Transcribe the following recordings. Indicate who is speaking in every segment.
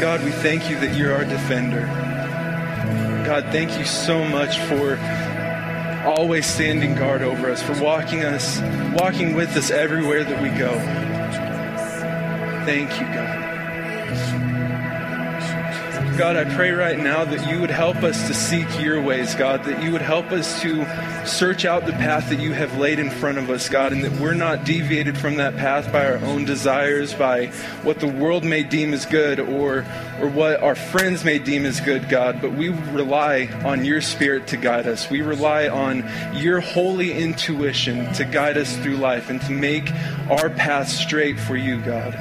Speaker 1: God, we thank you that you're our defender. God, thank you so much for always standing guard over us, for walking us, walking with us everywhere that we go. Thank you, God. God, I pray right now that you would help us to seek your ways, God, that you would help us to search out the path that you have laid in front of us, God, and that we're not deviated from that path by our own desires, by what the world may deem as good or, or what our friends may deem as good, God, but we rely on your spirit to guide us. We rely on your holy intuition to guide us through life and to make our path straight for you, God.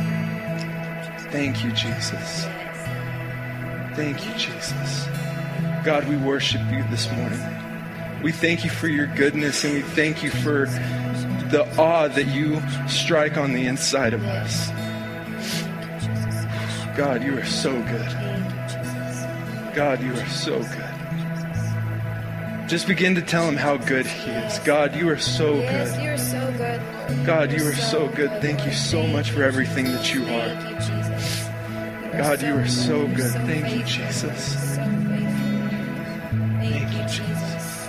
Speaker 1: Thank you, Jesus. Thank you, Jesus. God, we worship you this morning. We thank you for your goodness and we thank you for the awe that you strike on the inside of us. God, you are so good. God, you are so good. Just begin to tell him how good he is. God, you are so good.
Speaker 2: you're so good. Lord.
Speaker 1: God, you are so good. Thank you so much for everything that you are. God, you are so good. Thank you. Jesus.
Speaker 2: Thank you, Jesus.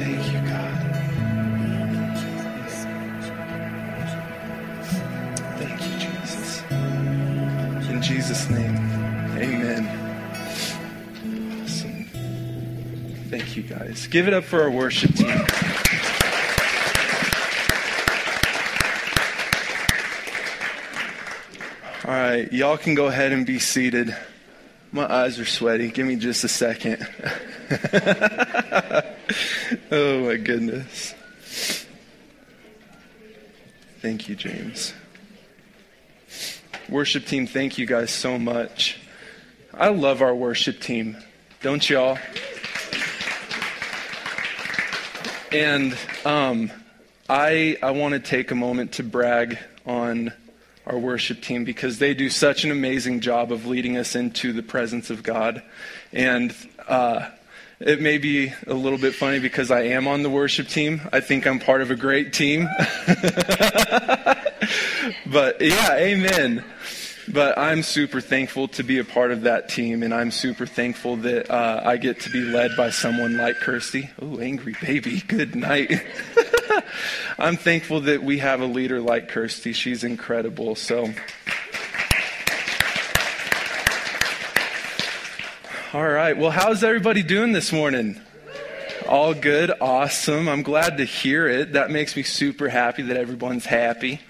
Speaker 2: Thank you,
Speaker 1: God. Thank you, Jesus. In Jesus' name, amen. Awesome. Thank you, guys. Give it up for our worship team. Right, y'all can go ahead and be seated. My eyes are sweaty. Give me just a second. oh, my goodness. Thank you, James. Worship team, thank you guys so much. I love our worship team, don't y'all? And um, I, I want to take a moment to brag on our worship team because they do such an amazing job of leading us into the presence of God. And uh, it may be a little bit funny because I am on the worship team. I think I'm part of a great team. but yeah, amen. But I'm super thankful to be a part of that team, and I'm super thankful that uh, I get to be led by someone like Kirsty. Oh, angry baby, good night. I'm thankful that we have a leader like Kirsty. She's incredible. So, all right. Well, how's everybody doing this morning? All good, awesome. I'm glad to hear it. That makes me super happy that everyone's happy.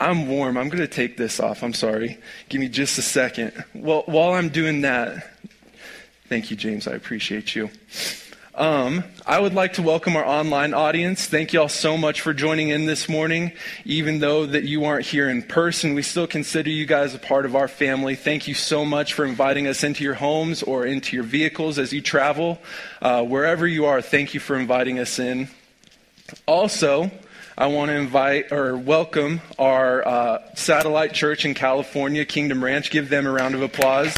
Speaker 1: I'm warm. I'm going to take this off. I'm sorry. Give me just a second. Well, while I'm doing that, thank you, James. I appreciate you. Um, I would like to welcome our online audience. Thank you all so much for joining in this morning. Even though that you aren't here in person, we still consider you guys a part of our family. Thank you so much for inviting us into your homes or into your vehicles as you travel. Uh, wherever you are, thank you for inviting us in. Also, I want to invite or welcome our uh, satellite church in California, Kingdom Ranch. Give them a round of applause.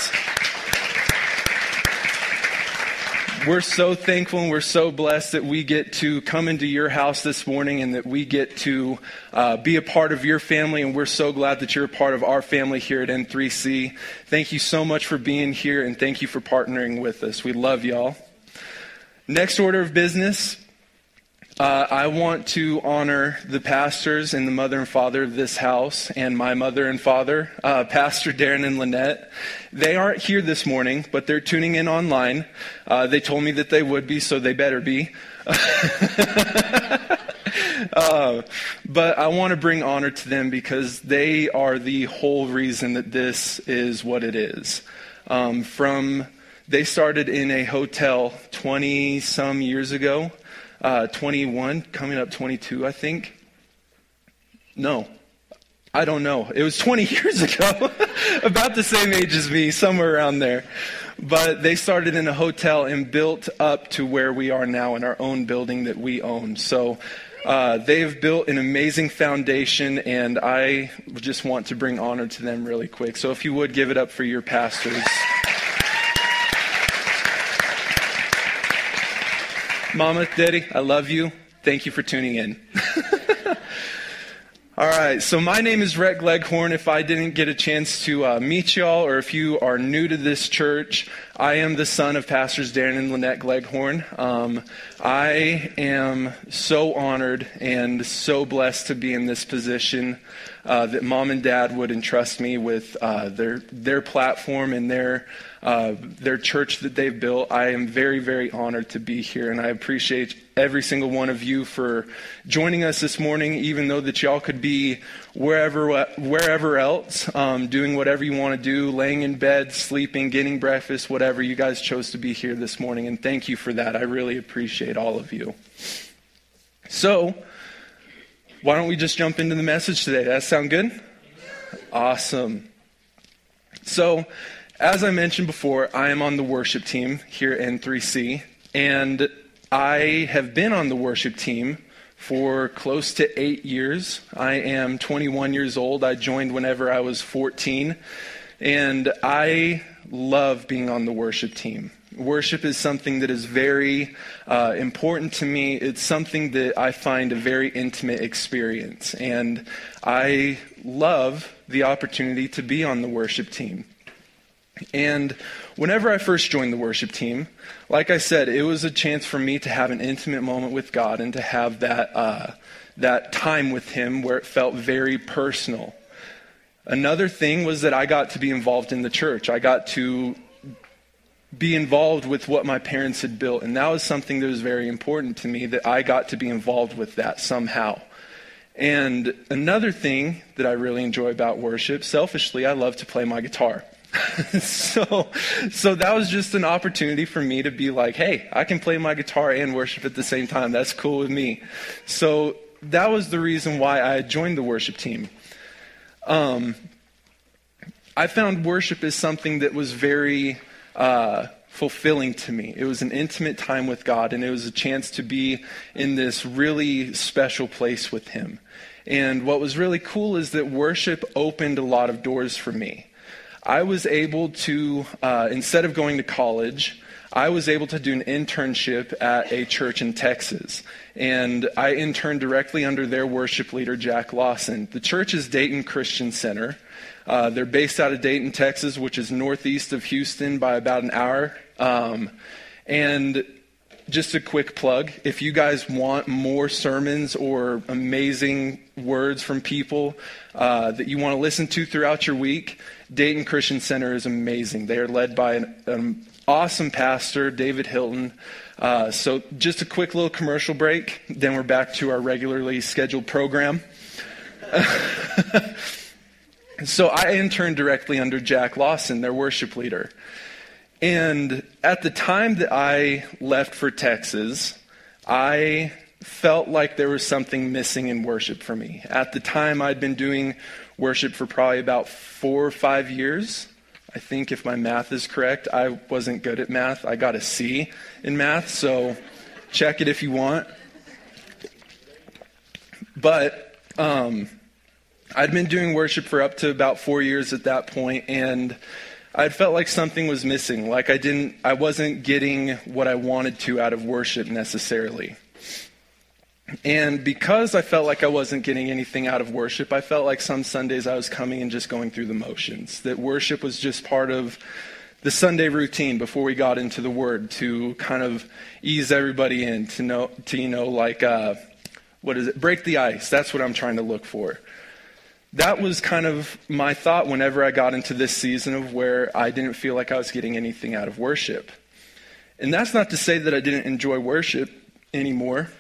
Speaker 1: We're so thankful and we're so blessed that we get to come into your house this morning and that we get to uh, be a part of your family. And we're so glad that you're a part of our family here at N3C. Thank you so much for being here and thank you for partnering with us. We love y'all. Next order of business. Uh, I want to honor the pastors and the mother and father of this house and my mother and father, uh, Pastor Darren and Lynette. They aren't here this morning, but they're tuning in online. Uh, they told me that they would be, so they better be. Uh, but I want to bring honor to them because they are the whole reason that this is what it is. Um, from they started in a hotel 20 some years ago uh, 21, coming up 22, I think. No, I don't know. It was 20 years ago, about the same age as me, somewhere around there. But they started in a hotel and built up to where we are now in our own building that we own. So uh, they've built an amazing foundation, and I just want to bring honor to them really quick. So if you would give it up for your pastors. Mama, Daddy, I love you. Thank you for tuning in. All right, so my name is Rhett Gleghorn. If I didn't get a chance to uh, meet y'all, or if you are new to this church, I am the son of Pastors Darren and Lynette Gleghorn. Um, I am so honored and so blessed to be in this position uh, that mom and dad would entrust me with uh, their their platform and their uh, their church that they've built. I am very, very honored to be here, and I appreciate every single one of you for joining us this morning, even though that y'all could be wherever, wherever else, um, doing whatever you want to do, laying in bed, sleeping, getting breakfast, whatever. You guys chose to be here this morning, and thank you for that. I really appreciate all of you. So, why don't we just jump into the message today? That sound good? Awesome. So, as I mentioned before, I am on the worship team here in 3C, and I have been on the worship team for close to eight years. I am 21 years old. I joined whenever I was 14, and I love being on the worship team. Worship is something that is very uh, important to me. It's something that I find a very intimate experience, and I love the opportunity to be on the worship team. And whenever I first joined the worship team, like I said, it was a chance for me to have an intimate moment with God and to have that, uh, that time with Him where it felt very personal. Another thing was that I got to be involved in the church. I got to be involved with what my parents had built. And that was something that was very important to me that I got to be involved with that somehow. And another thing that I really enjoy about worship, selfishly, I love to play my guitar. so, so that was just an opportunity for me to be like, hey, I can play my guitar and worship at the same time. That's cool with me. So that was the reason why I joined the worship team. Um, I found worship is something that was very uh, fulfilling to me. It was an intimate time with God, and it was a chance to be in this really special place with Him. And what was really cool is that worship opened a lot of doors for me. I was able to, uh, instead of going to college, I was able to do an internship at a church in Texas. And I interned directly under their worship leader, Jack Lawson. The church is Dayton Christian Center. Uh, they're based out of Dayton, Texas, which is northeast of Houston by about an hour. Um, and just a quick plug if you guys want more sermons or amazing words from people uh, that you want to listen to throughout your week, Dayton Christian Center is amazing. They are led by an, an awesome pastor, David Hilton. Uh, so, just a quick little commercial break, then we're back to our regularly scheduled program. so, I interned directly under Jack Lawson, their worship leader. And at the time that I left for Texas, I felt like there was something missing in worship for me. At the time, I'd been doing worship for probably about four or five years. I think if my math is correct, I wasn't good at math. I got a C in math, so check it if you want. But um, I'd been doing worship for up to about four years at that point, and I felt like something was missing. Like I didn't, I wasn't getting what I wanted to out of worship necessarily. And because I felt like I wasn't getting anything out of worship, I felt like some Sundays I was coming and just going through the motions. That worship was just part of the Sunday routine before we got into the Word to kind of ease everybody in to know, to you know, like uh, what is it? Break the ice. That's what I'm trying to look for. That was kind of my thought whenever I got into this season of where I didn't feel like I was getting anything out of worship. And that's not to say that I didn't enjoy worship anymore.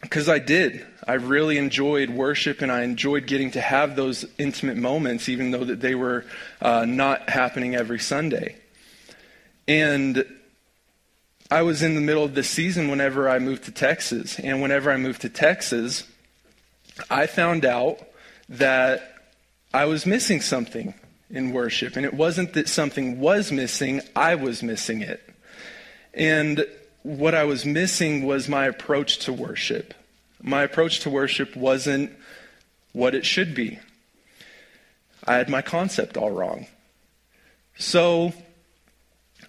Speaker 1: Because I did. I really enjoyed worship and I enjoyed getting to have those intimate moments, even though that they were uh, not happening every Sunday. And I was in the middle of the season whenever I moved to Texas. And whenever I moved to Texas, I found out that I was missing something in worship. And it wasn't that something was missing, I was missing it. And what I was missing was my approach to worship. My approach to worship wasn't what it should be. I had my concept all wrong. So,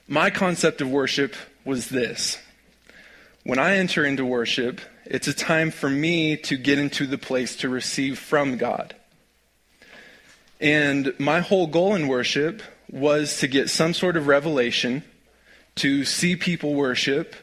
Speaker 1: my concept of worship was this. When I enter into worship, It's a time for me to get into the place to receive from God. And my whole goal in worship was to get some sort of revelation, to see people worship,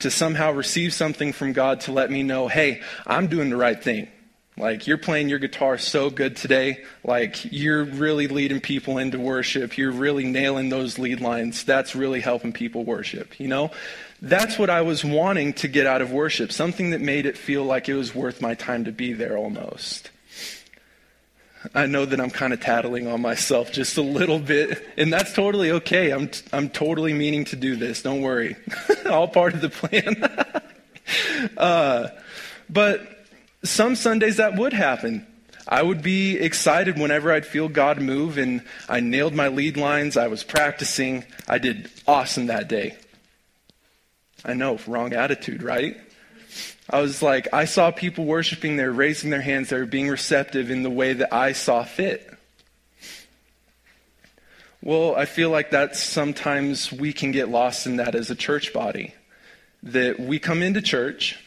Speaker 1: to somehow receive something from God to let me know, hey, I'm doing the right thing. Like, you're playing your guitar so good today. Like, you're really leading people into worship. You're really nailing those lead lines. That's really helping people worship, you know? That's what I was wanting to get out of worship, something that made it feel like it was worth my time to be there almost. I know that I'm kind of tattling on myself just a little bit, and that's totally okay. I'm, I'm totally meaning to do this. Don't worry. All part of the plan. uh, but some Sundays that would happen. I would be excited whenever I'd feel God move, and I nailed my lead lines. I was practicing. I did awesome that day. I know, wrong attitude, right? I was like, I saw people worshiping, they're raising their hands, they're being receptive in the way that I saw fit. Well, I feel like that sometimes we can get lost in that as a church body. That we come into church,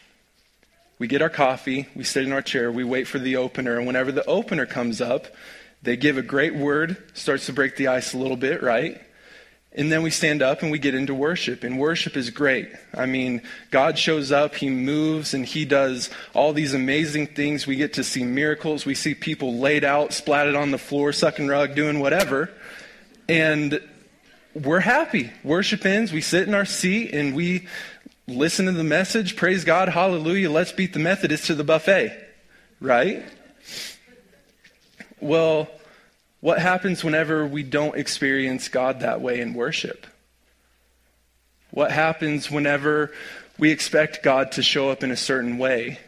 Speaker 1: we get our coffee, we sit in our chair, we wait for the opener, and whenever the opener comes up, they give a great word, starts to break the ice a little bit, right? And then we stand up and we get into worship. And worship is great. I mean, God shows up, He moves, and He does all these amazing things. We get to see miracles. We see people laid out, splatted on the floor, sucking rug, doing whatever. And we're happy. Worship ends. We sit in our seat and we listen to the message. Praise God. Hallelujah. Let's beat the Methodists to the buffet. Right? Well, what happens whenever we don't experience God that way in worship? What happens whenever we expect God to show up in a certain way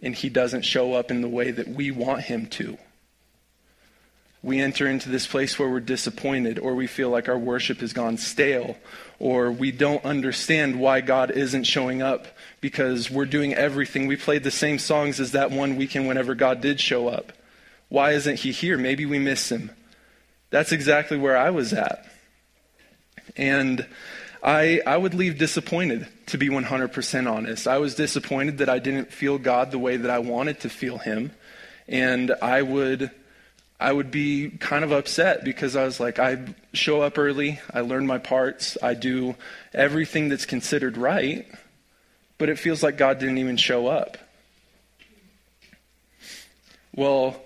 Speaker 1: and he doesn't show up in the way that we want him to? We enter into this place where we're disappointed or we feel like our worship has gone stale or we don't understand why God isn't showing up because we're doing everything. We played the same songs as that one weekend whenever God did show up. Why isn't he here? Maybe we miss him. That's exactly where I was at. And I, I would leave disappointed, to be 100% honest. I was disappointed that I didn't feel God the way that I wanted to feel him. And I would, I would be kind of upset because I was like, I show up early, I learn my parts, I do everything that's considered right, but it feels like God didn't even show up. Well,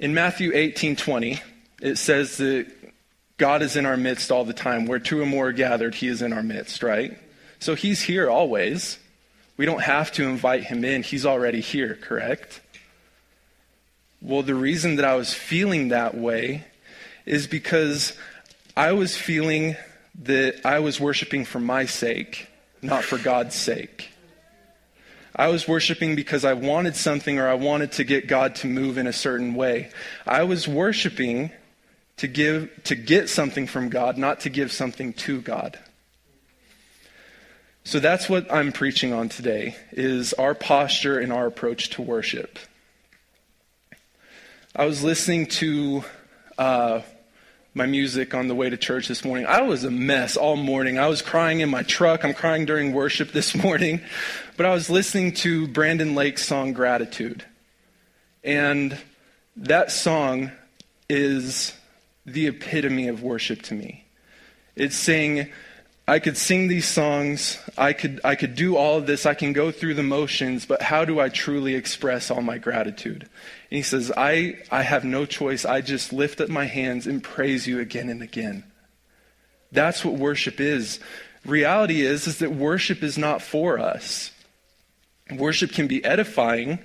Speaker 1: in Matthew 18 20, it says that God is in our midst all the time. Where two or more are gathered, He is in our midst, right? So He's here always. We don't have to invite Him in, He's already here, correct? Well, the reason that I was feeling that way is because I was feeling that I was worshiping for my sake, not for God's sake. I was worshiping because I wanted something or I wanted to get God to move in a certain way. I was worshiping to give to get something from God, not to give something to God. So that's what I'm preaching on today is our posture and our approach to worship. I was listening to uh, my music on the way to church this morning. I was a mess all morning. I was crying in my truck. I'm crying during worship this morning. But I was listening to Brandon Lake's song Gratitude. And that song is the epitome of worship to me. It's saying, I could sing these songs, I could, I could do all of this, I can go through the motions, but how do I truly express all my gratitude? And he says, I, I have no choice. I just lift up my hands and praise you again and again. That's what worship is. Reality is, is that worship is not for us. Worship can be edifying,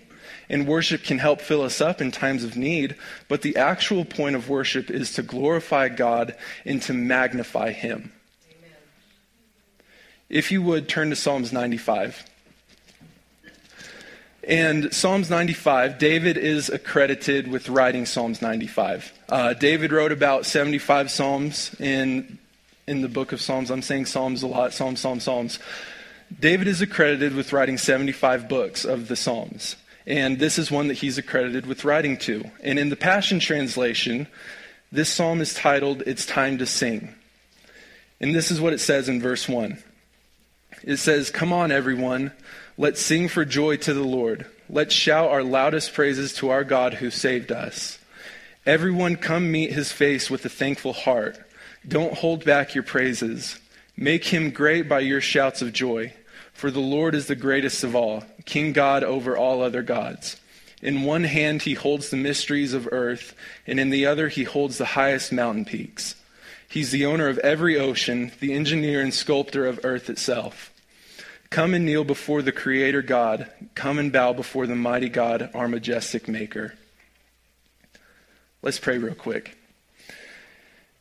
Speaker 1: and worship can help fill us up in times of need, but the actual point of worship is to glorify God and to magnify Him. If you would turn to Psalms 95. And Psalms 95, David is accredited with writing Psalms 95. Uh, David wrote about 75 Psalms in, in the book of Psalms. I'm saying Psalms a lot, Psalms, Psalms, Psalms. David is accredited with writing 75 books of the Psalms. And this is one that he's accredited with writing to. And in the Passion Translation, this psalm is titled, It's Time to Sing. And this is what it says in verse 1. It says, Come on, everyone, Let's sing for joy to the Lord. Let's shout our loudest praises to our God who saved us. Everyone come meet his face with a thankful heart. Don't hold back your praises. Make him great by your shouts of joy. For the Lord is the greatest of all, King God over all other gods. In one hand he holds the mysteries of earth, and in the other he holds the highest mountain peaks. He's the owner of every ocean, the engineer and sculptor of earth itself. Come and kneel before the Creator God. Come and bow before the mighty God, our majestic Maker. Let's pray real quick.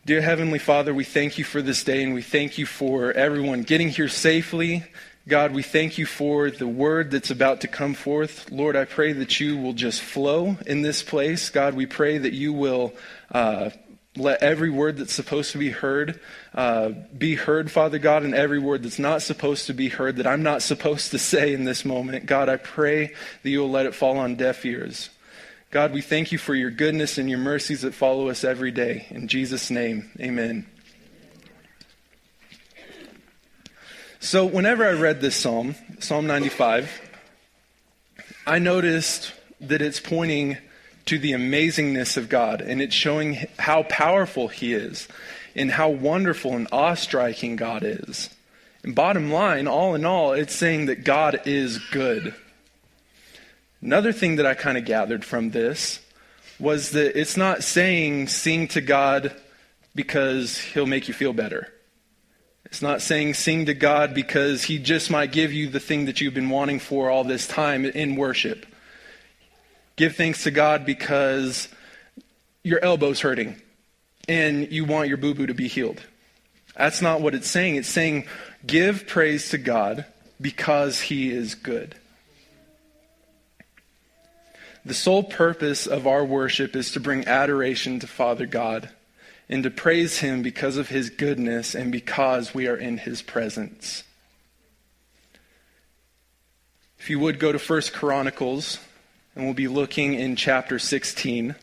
Speaker 1: Dear Heavenly Father, we thank you for this day and we thank you for everyone getting here safely. God, we thank you for the word that's about to come forth. Lord, I pray that you will just flow in this place. God, we pray that you will uh, let every word that's supposed to be heard uh, be heard, Father God, in every word that's not supposed to be heard, that I'm not supposed to say in this moment. God, I pray that you will let it fall on deaf ears. God, we thank you for your goodness and your mercies that follow us every day. In Jesus' name, amen. So, whenever I read this psalm, Psalm 95, I noticed that it's pointing to the amazingness of God and it's showing how powerful He is and how wonderful and awe striking God is. And bottom line, all in all, it's saying that God is good. Another thing that I kind of gathered from this was that it's not saying sing to God because he'll make you feel better. It's not saying sing to God because he just might give you the thing that you've been wanting for all this time in worship. Give thanks to God because your elbow's hurting and you want your boo boo to be healed. That's not what it's saying. It's saying give praise to God because he is good. The sole purpose of our worship is to bring adoration to Father God and to praise him because of his goodness and because we are in his presence. If you would go to First Chronicles, and we'll be looking in chapter 16.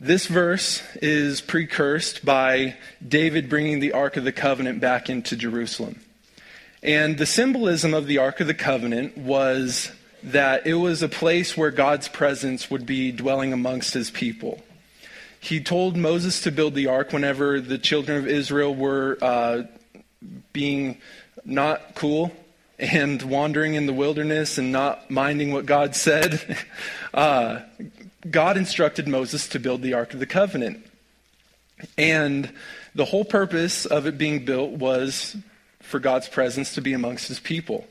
Speaker 1: This verse is precursed by David bringing the Ark of the Covenant back into Jerusalem. And the symbolism of the Ark of the Covenant was that it was a place where God's presence would be dwelling amongst his people. He told Moses to build the ark whenever the children of Israel were uh, being not cool and wandering in the wilderness and not minding what God said. Uh, God instructed Moses to build the Ark of the Covenant. And the whole purpose of it being built was for God's presence to be amongst his people.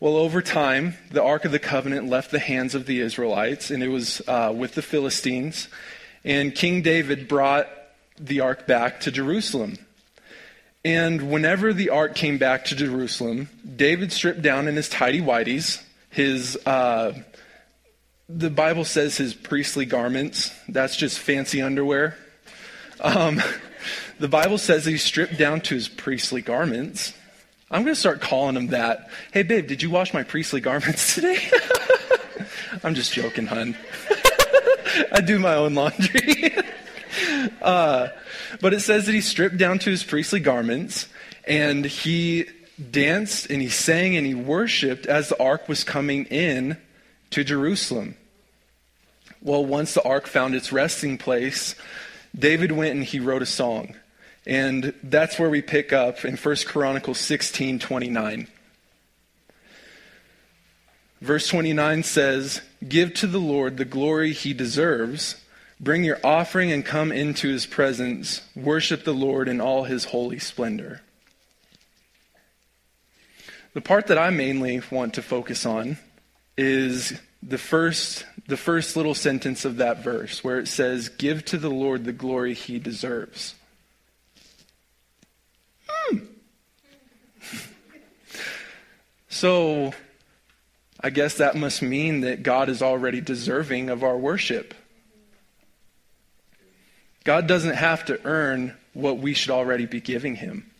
Speaker 1: Well, over time, the Ark of the Covenant left the hands of the Israelites, and it was uh, with the Philistines. And King David brought the Ark back to Jerusalem. And whenever the ark came back to Jerusalem, David stripped down in his tidy whities, his, uh, the Bible says his priestly garments. That's just fancy underwear. Um, the Bible says he stripped down to his priestly garments. I'm going to start calling him that. Hey, babe, did you wash my priestly garments today? I'm just joking, hun. I do my own laundry. uh, but it says that he stripped down to his priestly garments and he danced and he sang and he worshiped as the ark was coming in to Jerusalem. Well, once the ark found its resting place, David went and he wrote a song. And that's where we pick up in 1 Chronicles 16 29. Verse 29 says, Give to the Lord the glory he deserves Bring your offering and come into his presence. Worship the Lord in all his holy splendor. The part that I mainly want to focus on is the first, the first little sentence of that verse where it says, Give to the Lord the glory he deserves. Hmm. so, I guess that must mean that God is already deserving of our worship. God doesn't have to earn what we should already be giving him.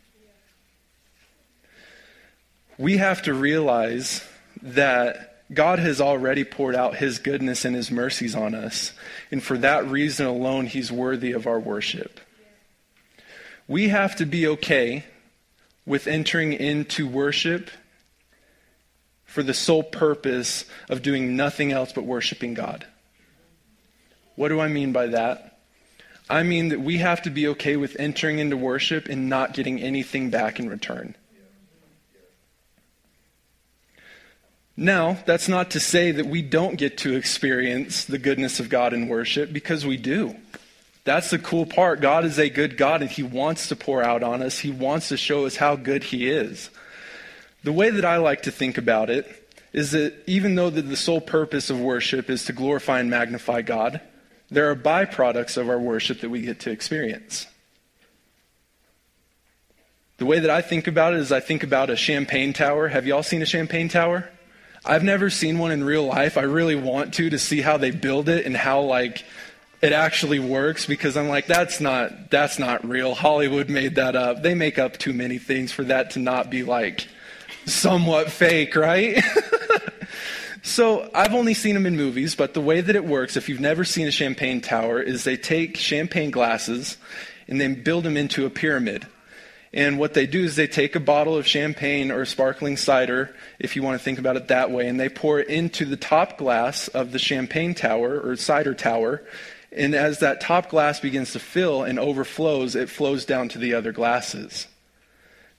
Speaker 1: We have to realize that God has already poured out his goodness and his mercies on us, and for that reason alone, he's worthy of our worship. We have to be okay with entering into worship for the sole purpose of doing nothing else but worshiping God. What do I mean by that? I mean that we have to be okay with entering into worship and not getting anything back in return. Now, that's not to say that we don't get to experience the goodness of God in worship, because we do. That's the cool part. God is a good God, and He wants to pour out on us. He wants to show us how good He is. The way that I like to think about it is that even though the sole purpose of worship is to glorify and magnify God, there are byproducts of our worship that we get to experience. The way that I think about it is I think about a champagne tower. Have y'all seen a champagne tower? I've never seen one in real life. I really want to to see how they build it and how like it actually works because I'm like that's not that's not real. Hollywood made that up. They make up too many things for that to not be like somewhat fake, right? so I've only seen them in movies, but the way that it works, if you've never seen a champagne tower, is they take champagne glasses and then build them into a pyramid. And what they do is they take a bottle of champagne or sparkling cider, if you want to think about it that way, and they pour it into the top glass of the champagne tower or cider tower. And as that top glass begins to fill and overflows, it flows down to the other glasses.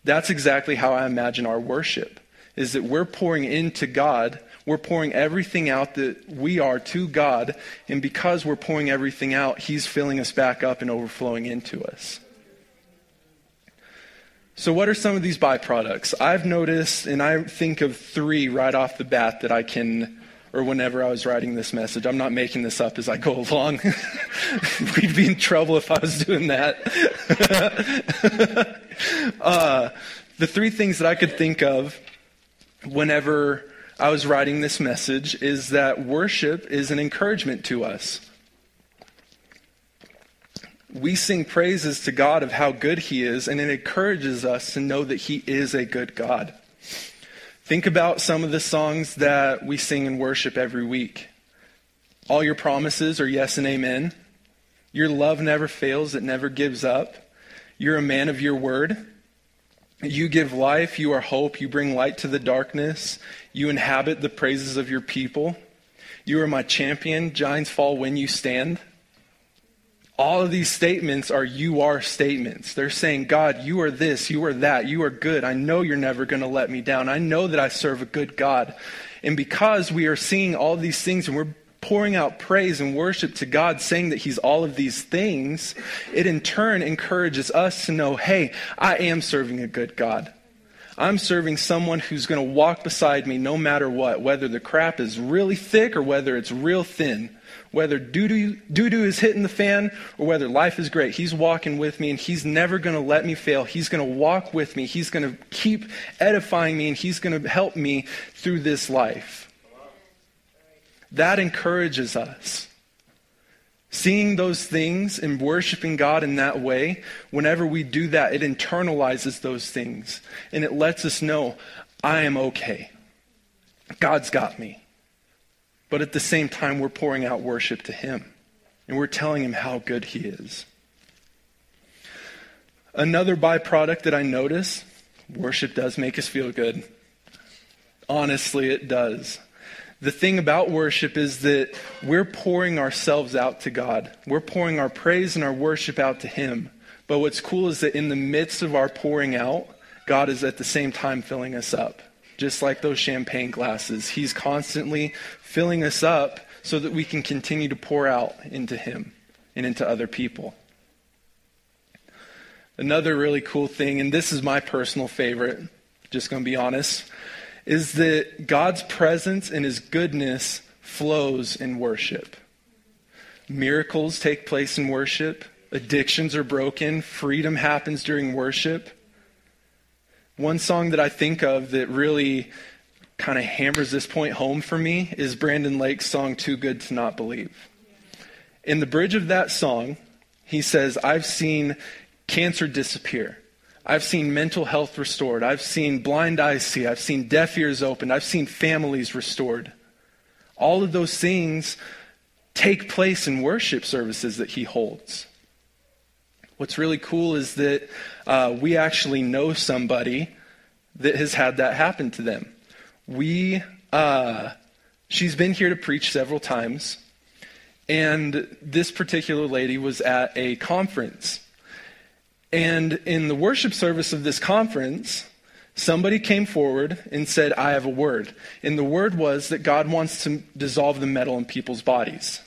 Speaker 1: That's exactly how I imagine our worship is that we're pouring into God, we're pouring everything out that we are to God, and because we're pouring everything out, He's filling us back up and overflowing into us. So, what are some of these byproducts? I've noticed, and I think of three right off the bat that I can, or whenever I was writing this message. I'm not making this up as I go along. We'd be in trouble if I was doing that. uh, the three things that I could think of whenever I was writing this message is that worship is an encouragement to us we sing praises to God of how good He is, and it encourages us to know that He is a good God. Think about some of the songs that we sing in worship every week. All your promises are yes and amen. Your love never fails, it never gives up. You're a man of your word. You give life, you are hope, you bring light to the darkness, you inhabit the praises of your people. You are my champion, giants fall when you stand. All of these statements are you are statements. They're saying, God, you are this, you are that, you are good. I know you're never going to let me down. I know that I serve a good God. And because we are seeing all these things and we're pouring out praise and worship to God, saying that He's all of these things, it in turn encourages us to know, hey, I am serving a good God. I'm serving someone who's going to walk beside me no matter what, whether the crap is really thick or whether it's real thin whether doo doo is hitting the fan or whether life is great, He's walking with me and He's never going to let me fail. He's going to walk with me. He's going to keep edifying me and He's going to help me through this life. That encourages us. Seeing those things and worshiping God in that way, whenever we do that, it internalizes those things and it lets us know, I am okay. God's got me. But at the same time, we're pouring out worship to Him. And we're telling Him how good He is. Another byproduct that I notice worship does make us feel good. Honestly, it does. The thing about worship is that we're pouring ourselves out to God. We're pouring our praise and our worship out to Him. But what's cool is that in the midst of our pouring out, God is at the same time filling us up just like those champagne glasses. He's constantly filling us up so that we can continue to pour out into Him and into other people. Another really cool thing, and this is my personal favorite, just going to be honest, is that God's presence and His goodness flows in worship. Miracles take place in worship, addictions are broken, freedom happens during worship. One song that I think of that really kind of hammers this point home for me is Brandon Lake's song Too Good to Not Believe. In the bridge of that song, he says, I've seen cancer disappear. I've seen mental health restored. I've seen blind eyes see. I've seen deaf ears opened. I've seen families restored. All of those things take place in worship services that he holds. What's really cool is that uh, we actually know somebody that has had that happen to them. We, uh, she's been here to preach several times. And this particular lady was at a conference. And in the worship service of this conference, somebody came forward and said, I have a word. And the word was that God wants to dissolve the metal in people's bodies.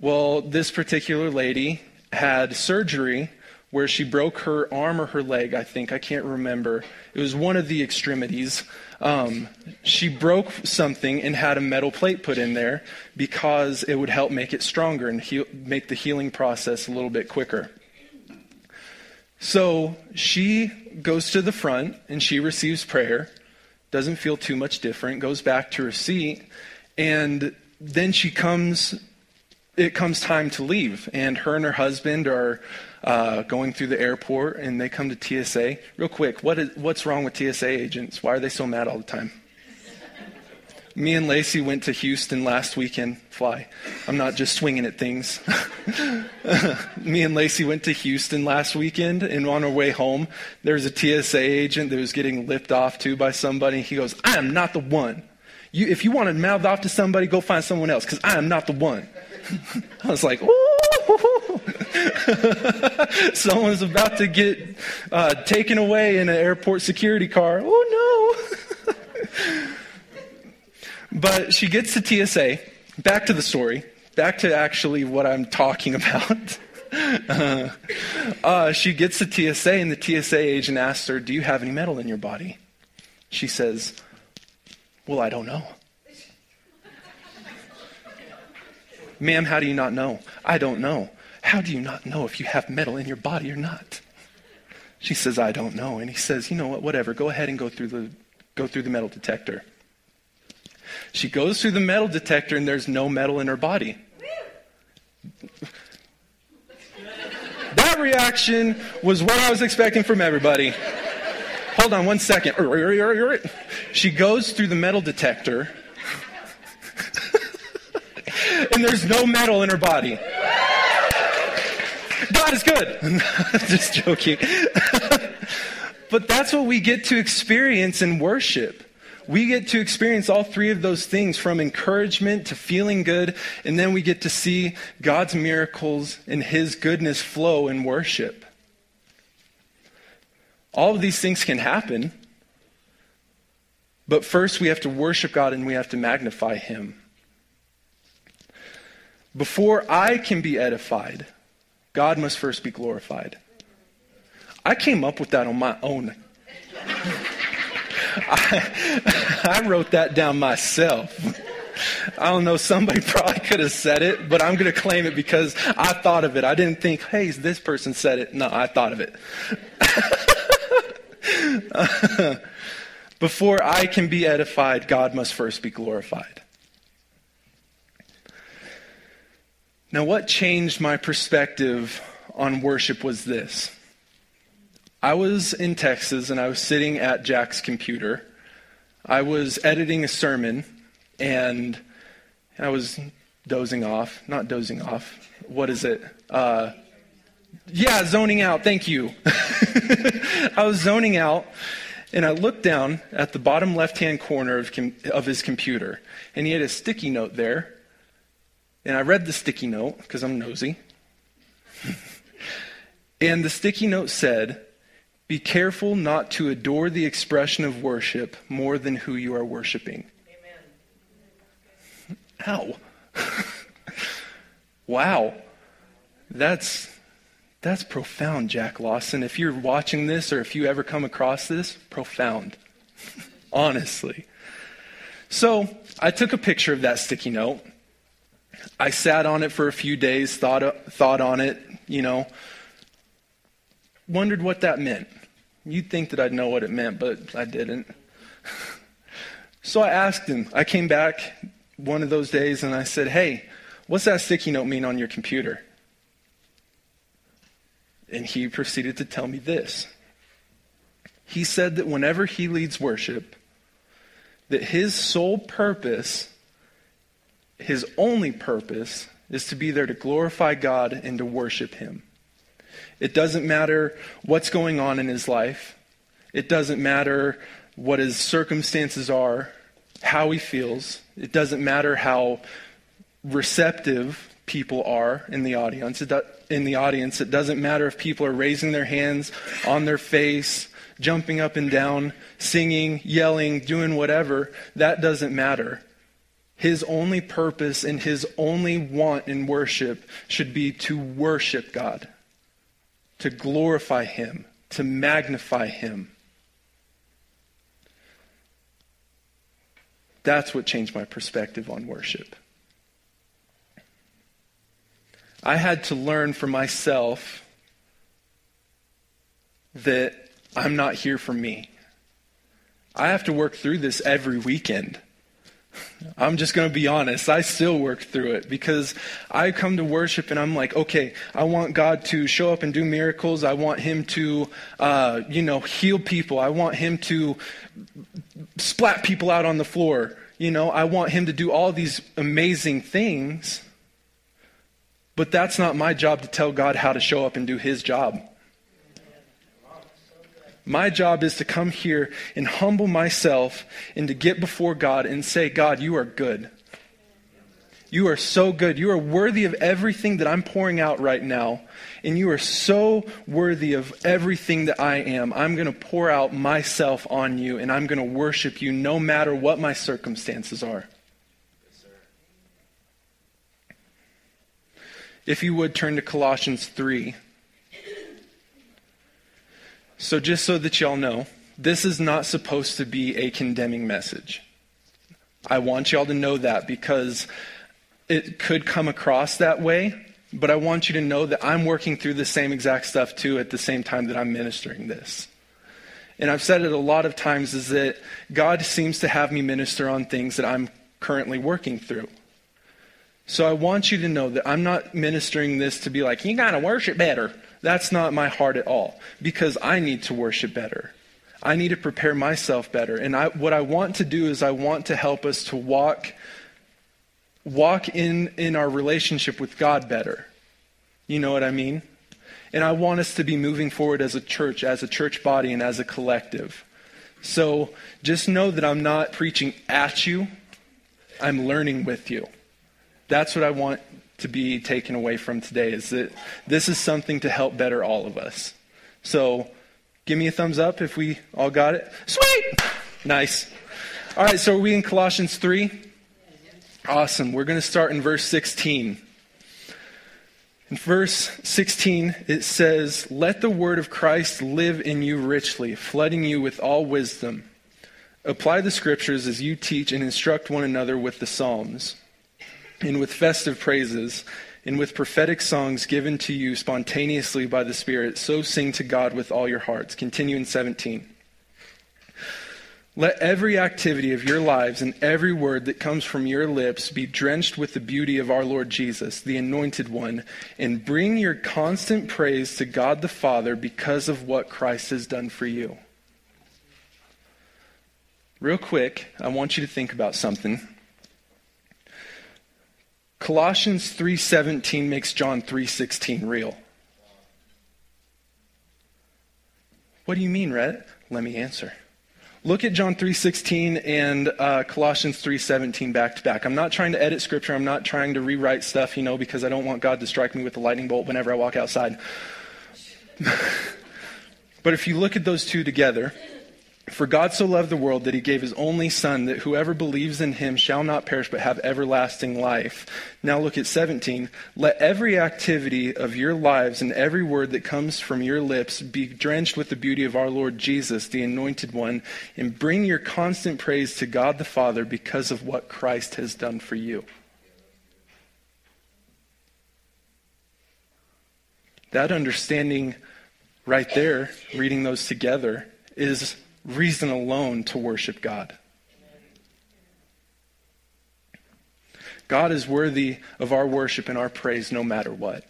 Speaker 1: Well, this particular lady had surgery where she broke her arm or her leg, I think. I can't remember. It was one of the extremities. Um, she broke something and had a metal plate put in there because it would help make it stronger and heal, make the healing process a little bit quicker. So she goes to the front and she receives prayer, doesn't feel too much different, goes back to her seat, and then she comes it comes time to leave, and her and her husband are uh, going through the airport, and they come to TSA. Real quick, what is, what's wrong with TSA agents? Why are they so mad all the time? Me and Lacey went to Houston last weekend. Fly. I'm not just swinging at things. Me and Lacey went to Houston last weekend, and on our way home, there was a TSA agent that was getting lipped off to by somebody. He goes, I am not the one. You, if you want to mouth off to somebody, go find someone else, because I am not the one. I was like, ooh. Someone's about to get uh, taken away in an airport security car. Oh no. but she gets to TSA. Back to the story. Back to actually what I'm talking about. Uh, uh, she gets to TSA, and the TSA agent asks her, Do you have any metal in your body? She says, Well, I don't know. Ma'am, how do you not know? I don't know. How do you not know if you have metal in your body or not? She says, I don't know. And he says, You know what? Whatever. Go ahead and go through the, go through the metal detector. She goes through the metal detector, and there's no metal in her body. That reaction was what I was expecting from everybody. Hold on one second. She goes through the metal detector and there's no metal in her body. God is good. Just joking. but that's what we get to experience in worship. We get to experience all three of those things from encouragement to feeling good, and then we get to see God's miracles and His goodness flow in worship. All of these things can happen, but first we have to worship God and we have to magnify Him. Before I can be edified, God must first be glorified. I came up with that on my own. I, I, wrote that down myself. I don't know, somebody probably could have said it, but I'm going to claim it because I thought of it. I didn't think, hey, this person said it. No, I thought of it. Before I can be edified, God must first be glorified. Now, what changed my perspective on worship was this. I was in Texas and I was sitting at Jack's computer. I was editing a sermon and I was dozing off. Not dozing off. What is it? Uh, yeah, zoning out. Thank you. I was zoning out and I looked down at the bottom left hand corner of, com- of his computer and he had a sticky note there and I read the sticky note because I'm nosy. and the sticky note said, Be careful not to adore the expression of worship more than who you are worshiping. Amen. Ow. wow. That's that's profound, Jack Lawson. If you're watching this or if you ever come across this, profound. Honestly. So I took a picture of that sticky note I sat on it for a few days, thought, uh, thought on it, you know, wondered what that meant. You'd think that I'd know what it meant, but I didn't. so I asked him. I came back one of those days and I said, Hey, what's that sticky note mean on your computer? And he proceeded to tell me this. He said that whenever he leads worship, that his sole purpose his only purpose is to be there to glorify God and to worship Him. It doesn't matter what's going on in his life. It doesn't matter what his circumstances are, how he feels. It doesn't matter how receptive people are in the audience. Do, in the audience, it doesn't matter if people are raising their hands on their face, jumping up and down, singing, yelling, doing whatever. That doesn't matter. His only purpose and his only want in worship should be to worship God, to glorify him, to magnify him. That's what changed my perspective on worship. I had to learn for myself that I'm not here for me. I have to work through this every weekend. I'm just going to be honest. I still work through it because I come to worship and I'm like, okay, I want God to show up and do miracles. I want Him to, uh, you know, heal people. I want Him to splat people out on the floor. You know, I want Him to do all these amazing things. But that's not my job to tell God how to show up and do His job. My job is to come here and humble myself and to get before God and say, God, you are good. You are so good. You are worthy of everything that I'm pouring out right now. And you are so worthy of everything that I am. I'm going to pour out myself on you and I'm going to worship you no matter what my circumstances are. If you would turn to Colossians 3. So, just so that y'all know, this is not supposed to be a condemning message. I want y'all to know that because it could come across that way, but I want you to know that I'm working through the same exact stuff too at the same time that I'm ministering this. And I've said it a lot of times is that God seems to have me minister on things that I'm currently working through. So I want you to know that I'm not ministering this to be like, you got to worship better. That's not my heart at all because I need to worship better. I need to prepare myself better. And I, what I want to do is I want to help us to walk walk in in our relationship with God better. You know what I mean? And I want us to be moving forward as a church, as a church body and as a collective. So just know that I'm not preaching at you. I'm learning with you. That's what I want to be taken away from today is that this is something to help better all of us. So give me a thumbs up if we all got it. Sweet! Nice. All right, so are we in Colossians 3? Awesome. We're going to start in verse 16. In verse 16, it says, Let the word of Christ live in you richly, flooding you with all wisdom. Apply the scriptures as you teach and instruct one another with the Psalms and with festive praises, and with prophetic songs given to you spontaneously by the Spirit, so sing to God with all your hearts. Continue in 17. Let every activity of your lives and every word that comes from your lips be drenched with the beauty of our Lord Jesus, the Anointed One, and bring your constant praise to God the Father because of what Christ has done for you. Real quick, I want you to think about something. Colossians 3:17 makes John 3:16 real. What do you mean, Rhett? Let me answer. Look at John 3:16 and uh, Colossians 3:17 back to back. I'm not trying to edit scripture. I'm not trying to rewrite stuff, you know, because I don't want God to strike me with a lightning bolt whenever I walk outside. but if you look at those two together, for God so loved the world that he gave his only Son, that whoever believes in him shall not perish but have everlasting life. Now look at 17. Let every activity of your lives and every word that comes from your lips be drenched with the beauty of our Lord Jesus, the Anointed One, and bring your constant praise to God the Father because of what Christ has done for you. That understanding right there, reading those together, is reason alone to worship God. God is worthy of our worship and our praise no matter what.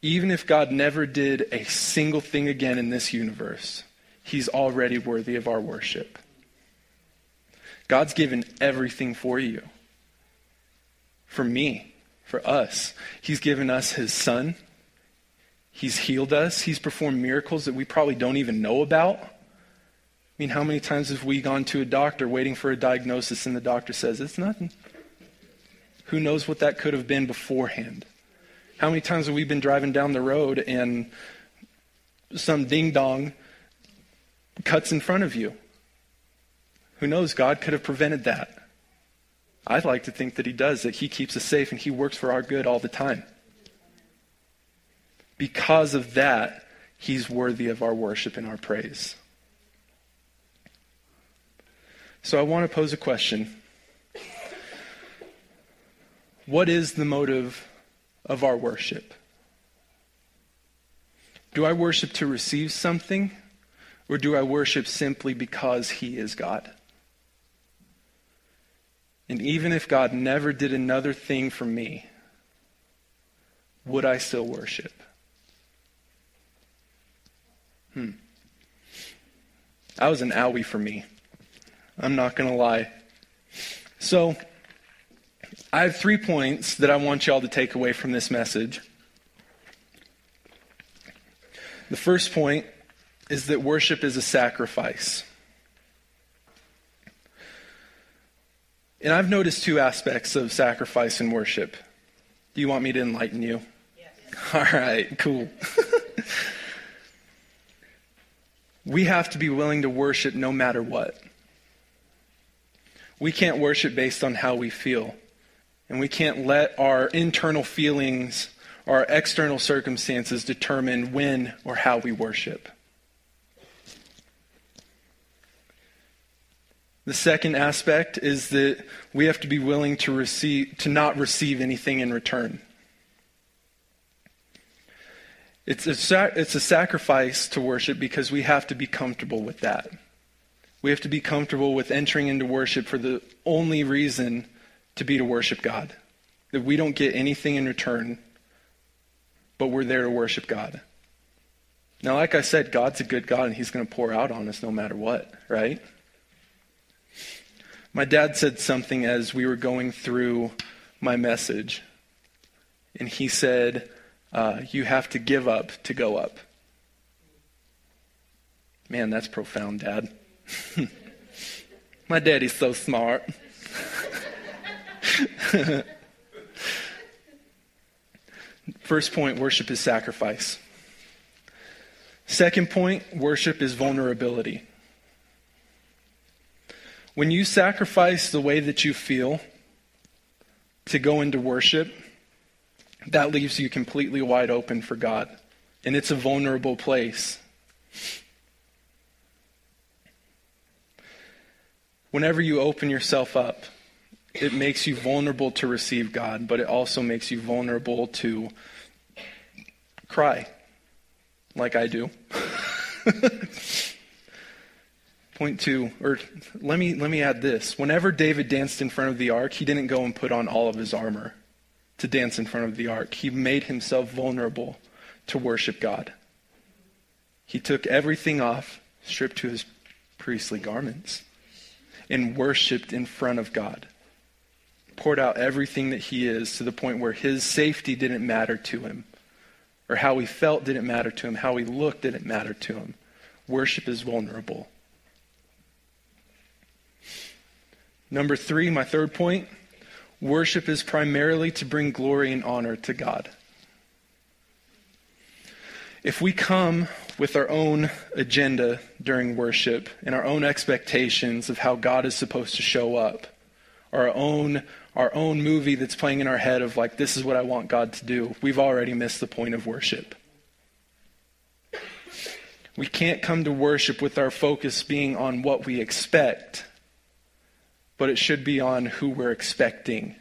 Speaker 1: Even if God never did a single thing again in this universe, He's already worthy of our worship. God's given everything for you. For me, for us. He's given us His Son. He's healed us. He's performed miracles that we probably don't even know about. Mean, how many times have we gone to a doctor waiting for a diagnosis and the doctor says, it's nothing? Who knows what that could have been beforehand? How many times have we been driving down the road and some ding dong cuts in front of you? Who knows? God could have prevented that. I'd like to think that He does, that He keeps us safe and He works for our good all the time. Because of that, He's worthy of our worship and our praise. So I want to pose a question. What is the motive of our worship? Do I worship to receive something, or do I worship simply because He is God? And even if God never did another thing for me, would I still worship? Hmm. That was an owie for me. I'm not going to lie. So, I have three points that I want y'all to take away from this message. The first point is that worship is a sacrifice. And I've noticed two aspects of sacrifice and worship. Do you want me to enlighten you? Yes. All right, cool. we have to be willing to worship no matter what. We can't worship based on how we feel. And we can't let our internal feelings or our external circumstances determine when or how we worship. The second aspect is that we have to be willing to receive to not receive anything in return. It's a, it's a sacrifice to worship because we have to be comfortable with that. We have to be comfortable with entering into worship for the only reason to be to worship God. That we don't get anything in return, but we're there to worship God. Now, like I said, God's a good God and He's going to pour out on us no matter what, right? My dad said something as we were going through my message, and he said, uh, You have to give up to go up. Man, that's profound, Dad. my daddy's so smart. First point worship is sacrifice. Second point worship is vulnerability. When you sacrifice the way that you feel to go into worship, that leaves you completely wide open for God. And it's a vulnerable place. Whenever you open yourself up, it makes you vulnerable to receive God, but it also makes you vulnerable to cry, like I do. Point two, or let me, let me add this. Whenever David danced in front of the ark, he didn't go and put on all of his armor to dance in front of the ark. He made himself vulnerable to worship God. He took everything off, stripped to his priestly garments, and worshiped in front of God. Poured out everything that he is to the point where his safety didn't matter to him, or how he felt didn't matter to him, how he looked didn't matter to him. Worship is vulnerable. Number three, my third point worship is primarily to bring glory and honor to God. If we come with our own agenda during worship and our own expectations of how God is supposed to show up, our own our own movie that's playing in our head of like this is what I want God to do, we've already missed the point of worship. We can't come to worship with our focus being on what we expect but it should be on who we're expecting.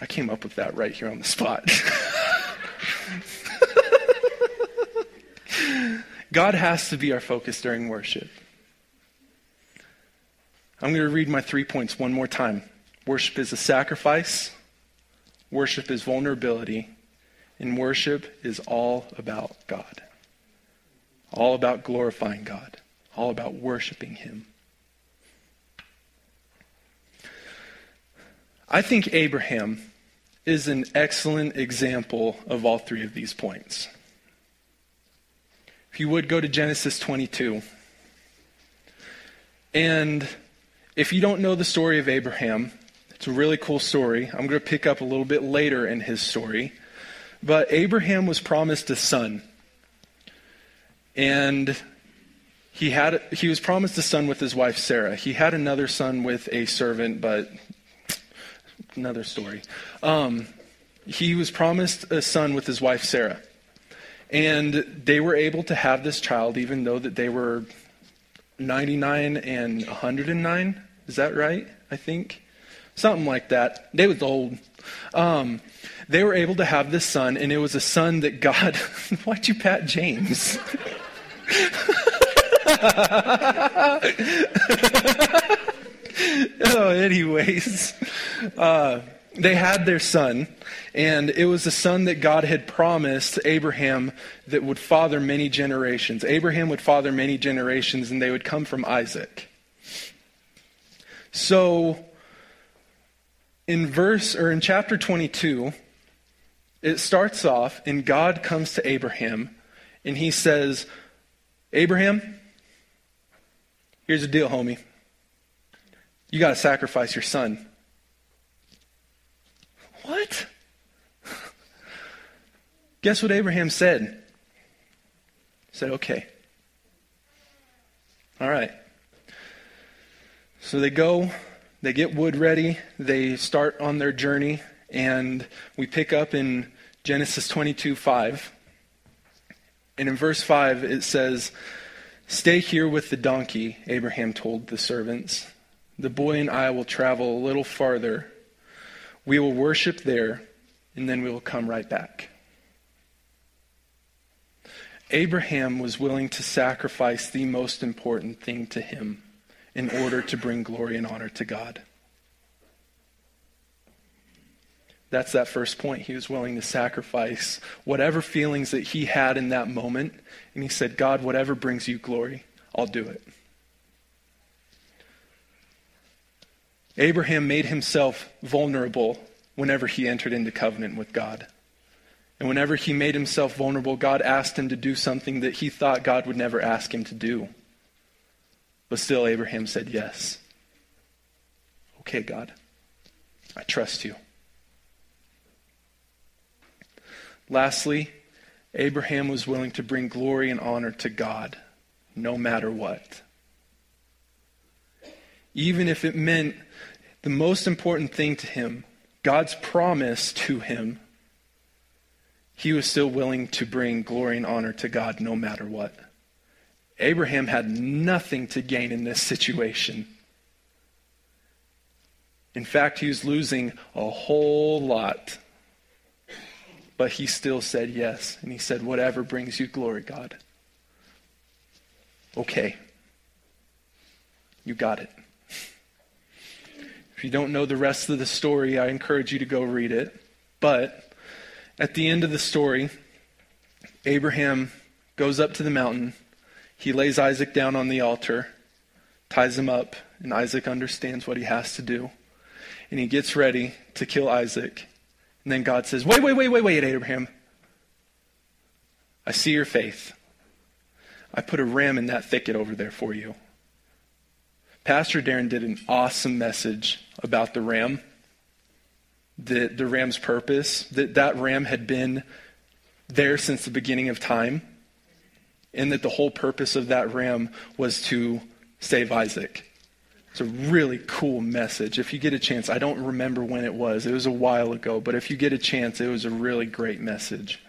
Speaker 1: I came up with that right here on the spot. God has to be our focus during worship. I'm going to read my three points one more time. Worship is a sacrifice, worship is vulnerability, and worship is all about God. All about glorifying God all about worshiping Him. I think Abraham is an excellent example of all three of these points. if you would go to Genesis 22. And if you don't know the story of Abraham, it's a really cool story. I'm going to pick up a little bit later in his story. But Abraham was promised a son. And he had he was promised a son with his wife Sarah. He had another son with a servant, but another story. Um, he was promised a son with his wife Sarah, and they were able to have this child, even though that they were 99 and 109. Is that right? I think something like that. They was old. Um, they were able to have this son, and it was a son that God. Why'd you pat James? oh, anyways, uh, they had their son, and it was the son that God had promised Abraham that would father many generations. Abraham would father many generations, and they would come from Isaac. So, in verse or in chapter 22, it starts off, and God comes to Abraham, and he says, Abraham, here's the deal, homie. You got to sacrifice your son. What? Guess what Abraham said? He said, okay. All right. So they go, they get wood ready, they start on their journey, and we pick up in Genesis 22 5. And in verse 5, it says, Stay here with the donkey, Abraham told the servants. The boy and I will travel a little farther. We will worship there, and then we will come right back. Abraham was willing to sacrifice the most important thing to him in order to bring glory and honor to God. That's that first point. He was willing to sacrifice whatever feelings that he had in that moment. And he said, God, whatever brings you glory, I'll do it. Abraham made himself vulnerable whenever he entered into covenant with God. And whenever he made himself vulnerable, God asked him to do something that he thought God would never ask him to do. But still, Abraham said, Yes. Okay, God, I trust you. Lastly, Abraham was willing to bring glory and honor to God no matter what. Even if it meant the most important thing to him, God's promise to him, he was still willing to bring glory and honor to God no matter what. Abraham had nothing to gain in this situation. In fact, he was losing a whole lot. But he still said yes. And he said, Whatever brings you glory, God. Okay. You got it. If you don't know the rest of the story, I encourage you to go read it. But at the end of the story, Abraham goes up to the mountain. He lays Isaac down on the altar, ties him up, and Isaac understands what he has to do. And he gets ready to kill Isaac. And then God says, Wait, wait, wait, wait, wait, Abraham. I see your faith. I put a ram in that thicket over there for you. Pastor Darren did an awesome message about the ram, the, the ram's purpose, that that ram had been there since the beginning of time, and that the whole purpose of that ram was to save Isaac. It's a really cool message. If you get a chance, I don't remember when it was. It was a while ago, but if you get a chance, it was a really great message.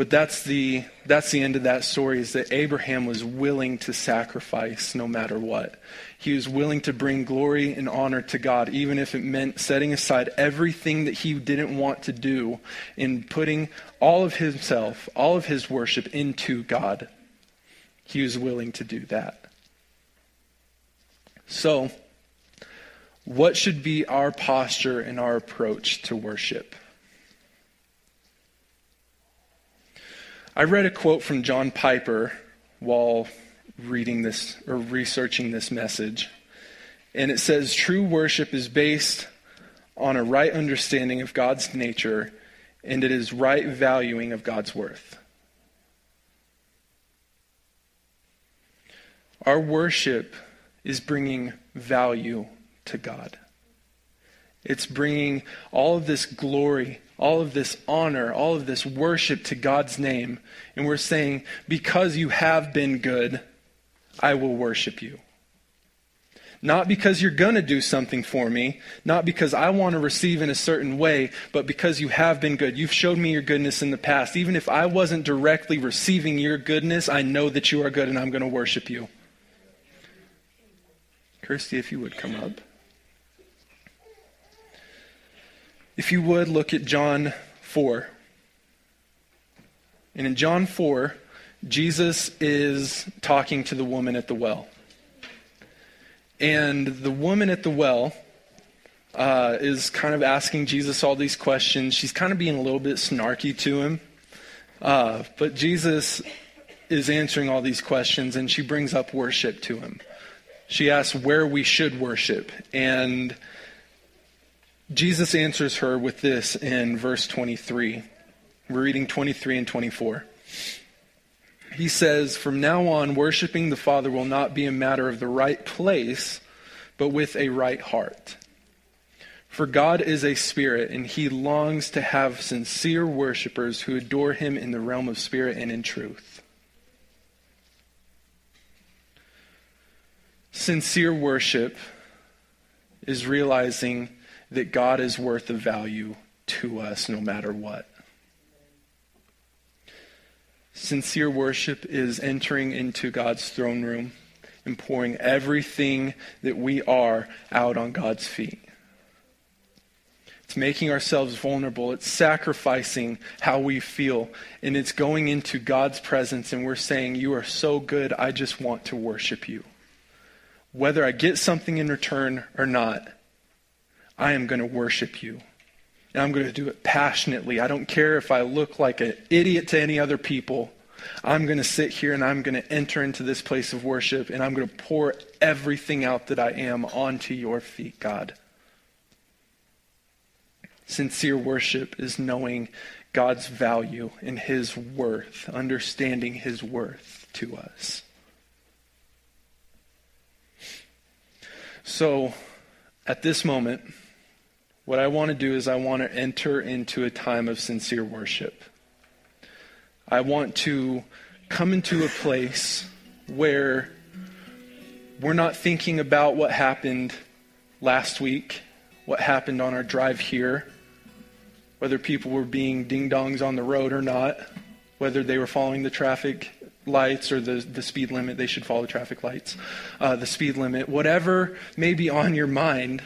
Speaker 1: But that's the that's the end of that story is that Abraham was willing to sacrifice no matter what. He was willing to bring glory and honor to God even if it meant setting aside everything that he didn't want to do in putting all of himself, all of his worship into God. He was willing to do that. So, what should be our posture and our approach to worship? I read a quote from John Piper while reading this or researching this message. And it says true worship is based on a right understanding of God's nature and it is right valuing of God's worth. Our worship is bringing value to God. It's bringing all of this glory all of this honor, all of this worship to God's name. And we're saying, because you have been good, I will worship you. Not because you're going to do something for me, not because I want to receive in a certain way, but because you have been good. You've showed me your goodness in the past. Even if I wasn't directly receiving your goodness, I know that you are good and I'm going to worship you. Kirsty, if you would come up. If you would, look at John 4. And in John 4, Jesus is talking to the woman at the well. And the woman at the well uh, is kind of asking Jesus all these questions. She's kind of being a little bit snarky to him. Uh, but Jesus is answering all these questions, and she brings up worship to him. She asks where we should worship. And Jesus answers her with this in verse 23. We're reading 23 and 24. He says, From now on, worshiping the Father will not be a matter of the right place, but with a right heart. For God is a spirit, and he longs to have sincere worshippers who adore him in the realm of spirit and in truth. Sincere worship is realizing that God is worth the value to us no matter what. Sincere worship is entering into God's throne room and pouring everything that we are out on God's feet. It's making ourselves vulnerable. It's sacrificing how we feel. And it's going into God's presence and we're saying, You are so good, I just want to worship you. Whether I get something in return or not, I am going to worship you. And I'm going to do it passionately. I don't care if I look like an idiot to any other people. I'm going to sit here and I'm going to enter into this place of worship and I'm going to pour everything out that I am onto your feet, God. Sincere worship is knowing God's value and His worth, understanding His worth to us. So, at this moment, what I want to do is I want to enter into a time of sincere worship. I want to come into a place where we're not thinking about what happened last week, what happened on our drive here, whether people were being ding dongs on the road or not, whether they were following the traffic lights or the, the speed limit, they should follow traffic lights, uh, the speed limit, whatever may be on your mind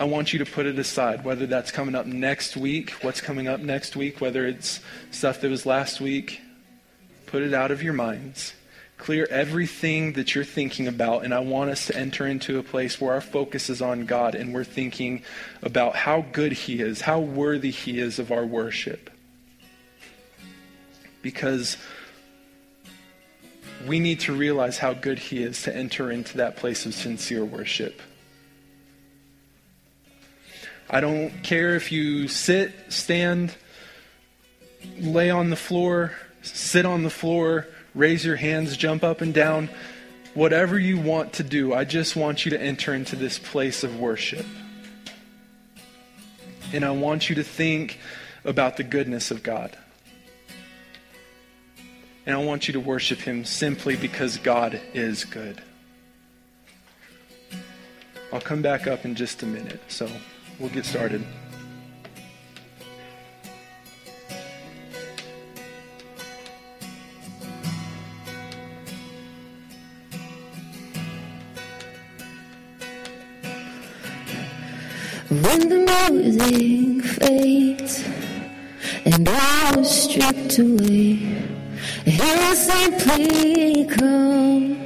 Speaker 1: I want you to put it aside, whether that's coming up next week, what's coming up next week, whether it's stuff that was last week. Put it out of your minds. Clear everything that you're thinking about, and I want us to enter into a place where our focus is on God and we're thinking about how good He is, how worthy He is of our worship. Because we need to realize how good He is to enter into that place of sincere worship. I don't care if you sit, stand, lay on the floor, sit on the floor, raise your hands, jump up and down. Whatever you want to do, I just want you to enter into this place of worship. And I want you to think about the goodness of God. And I want you to worship Him simply because God is good. I'll come back up in just a minute. So we'll get started.
Speaker 2: When the music fades and I was stripped away, He'll simply come.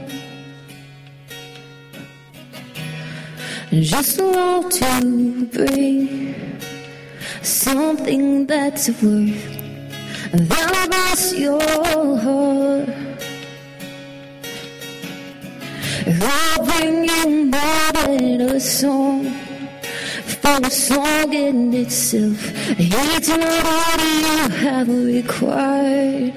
Speaker 2: Just want to bring something that's worth that bless your heart. I'll bring you more than a song for a song in itself. It's not all you have required.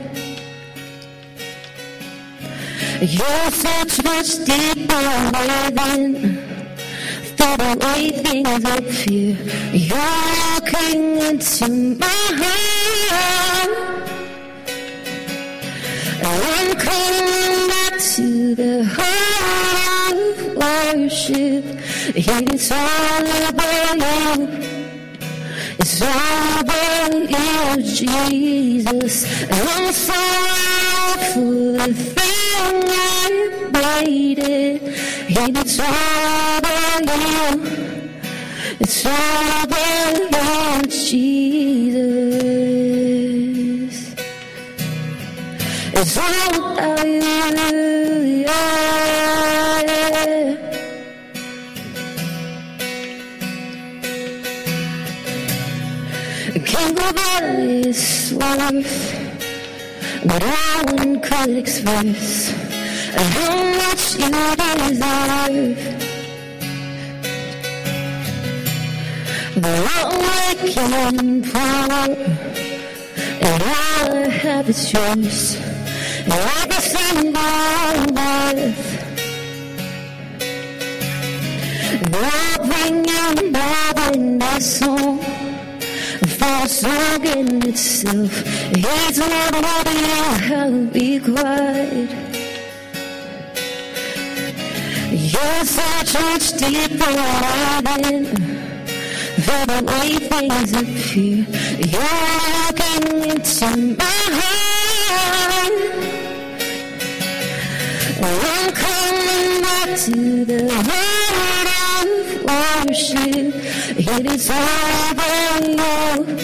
Speaker 2: You're such much deeper within. For the way things appear, you're looking into my heart. I'm coming back to the heart of worship. It's all about you. It's all about you, Jesus. I'm sorry for the thing waited. And it's all about you. It's all about Jesus. It's all about you. Yeah. Can't go by this life, but I one could express how much you deserve. The awakening power, and all I have is yours. And Everything on earth. I'll bring you more than a song for a song in itself. It's not what you have be You're such much deeper than for the way things appear. You're looking into my heart. I'm coming back to the heart of worship. It is all about you.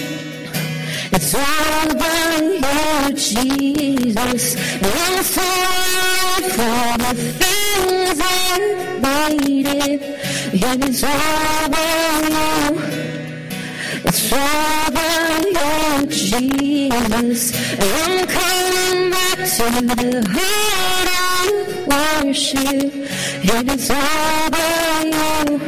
Speaker 2: It's all about you, Jesus. I'm sorry for the things I waited. It is all about you. It's about you, Jesus. I'm coming back to the heart of worship. And it's about you.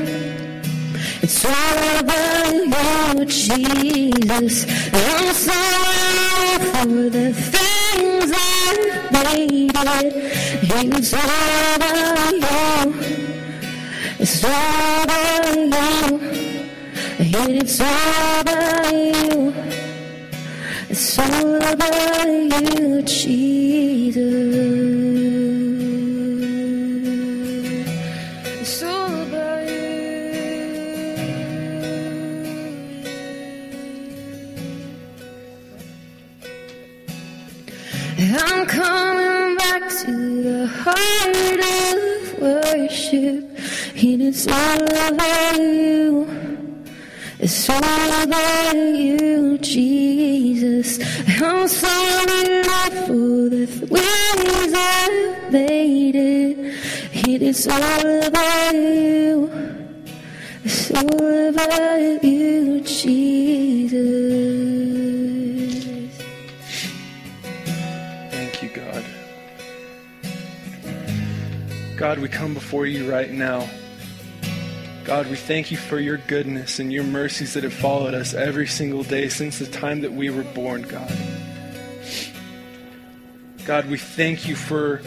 Speaker 2: It's all about you, Jesus. I'm sorry for the things I waited. And it's all about you. It's all about you. It's all about you. It's all about you, Jesus. The heart of worship. And it's all about you. It's all about you, Jesus. I'm Lord, for the ways I've made it. It is all about you. It's all about you, Jesus.
Speaker 1: God, we come before you right now. God, we thank you for your goodness and your mercies that have followed us every single day since the time that we were born, God. God, we thank you for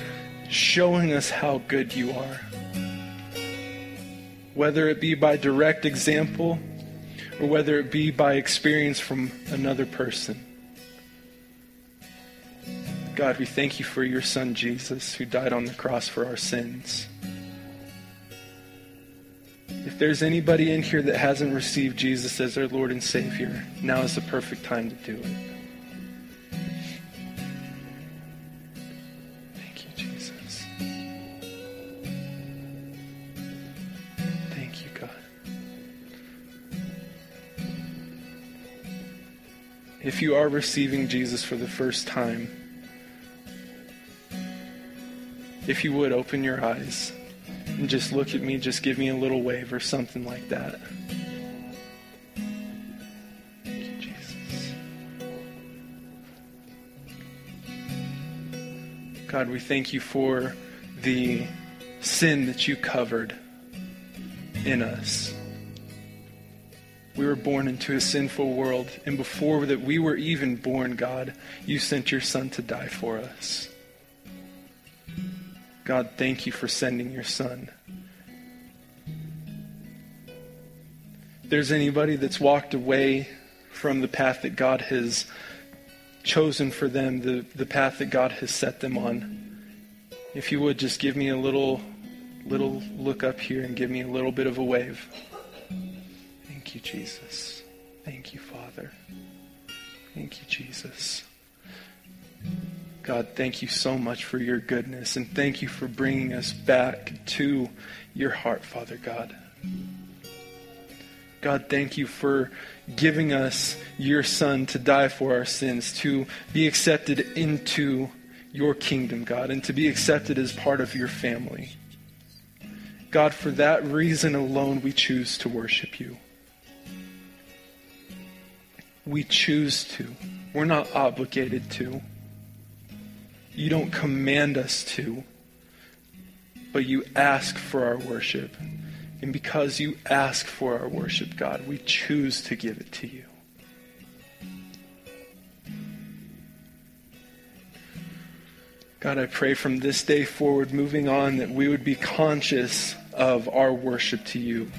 Speaker 1: showing us how good you are. Whether it be by direct example or whether it be by experience from another person. God, we thank you for your son Jesus who died on the cross for our sins. If there's anybody in here that hasn't received Jesus as their Lord and Savior, now is the perfect time to do it. Thank you, Jesus. Thank you, God. If you are receiving Jesus for the first time, if you would open your eyes and just look at me, just give me a little wave or something like that. God, we thank you for the sin that you covered in us. We were born into a sinful world, and before that we were even born, God, you sent your son to die for us. God, thank you for sending your son. If there's anybody that's walked away from the path that God has chosen for them, the, the path that God has set them on, if you would just give me a little little look up here and give me a little bit of a wave. Thank you, Jesus. Thank you, Father. Thank you, Jesus. God, thank you so much for your goodness and thank you for bringing us back to your heart, Father God. God, thank you for giving us your Son to die for our sins, to be accepted into your kingdom, God, and to be accepted as part of your family. God, for that reason alone, we choose to worship you. We choose to. We're not obligated to. You don't command us to, but you ask for our worship. And because you ask for our worship, God, we choose to give it to you. God, I pray from this day forward, moving on, that we would be conscious of our worship to you.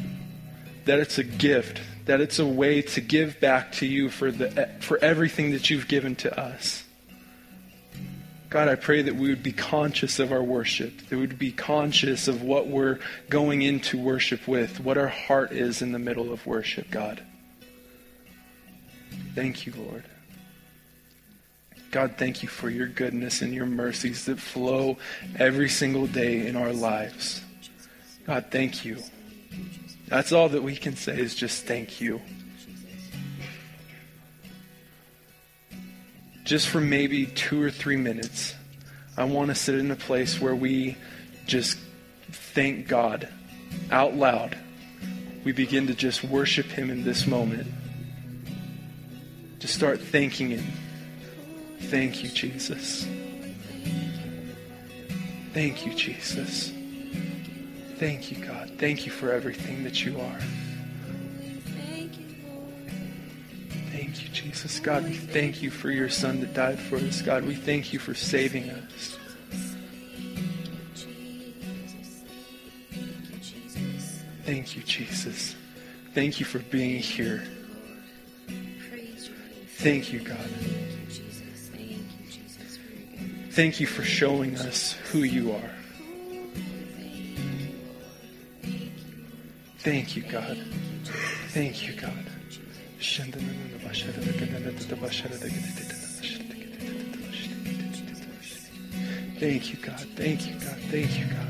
Speaker 1: That it's a gift, that it's a way to give back to you for, the, for everything that you've given to us. God, I pray that we would be conscious of our worship, that we would be conscious of what we're going into worship with, what our heart is in the middle of worship, God. Thank you, Lord. God, thank you for your goodness and your mercies that flow every single day in our lives. God, thank you. That's all that we can say is just thank you. Just for maybe two or three minutes, I want to sit in a place where we just thank God out loud. We begin to just worship Him in this moment. Just start thanking Him. Thank you, Jesus. Thank you, Jesus. Thank you, God. Thank you for everything that you are. Thank you, Jesus. God, we thank you for your Son that died for us. God, we thank you for saving us. Thank you, Jesus. Thank you for being here. Thank you, God. Thank you for showing us who you are. Thank you, God. Thank you, God. Thank you, God. Thank you, God. Thank you, God.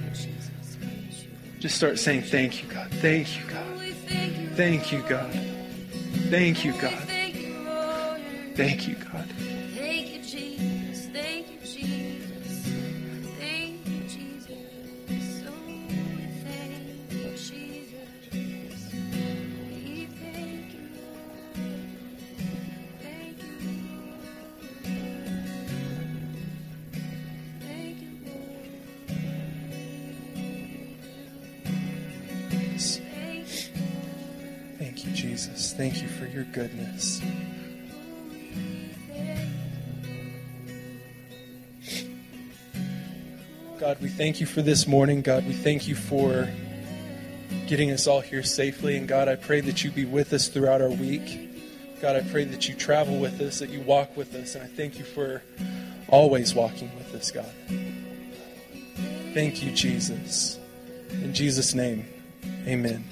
Speaker 1: Just start saying, Thank you, God. Thank you, God. Thank you, God. Thank you, God. Thank you, God. Thank you for this morning. God, we thank you for getting us all here safely. And God, I pray that you be with us throughout our week. God, I pray that you travel with us, that you walk with us. And I thank you for always walking with us, God. Thank you, Jesus. In Jesus' name, amen.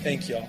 Speaker 1: Thank y'all.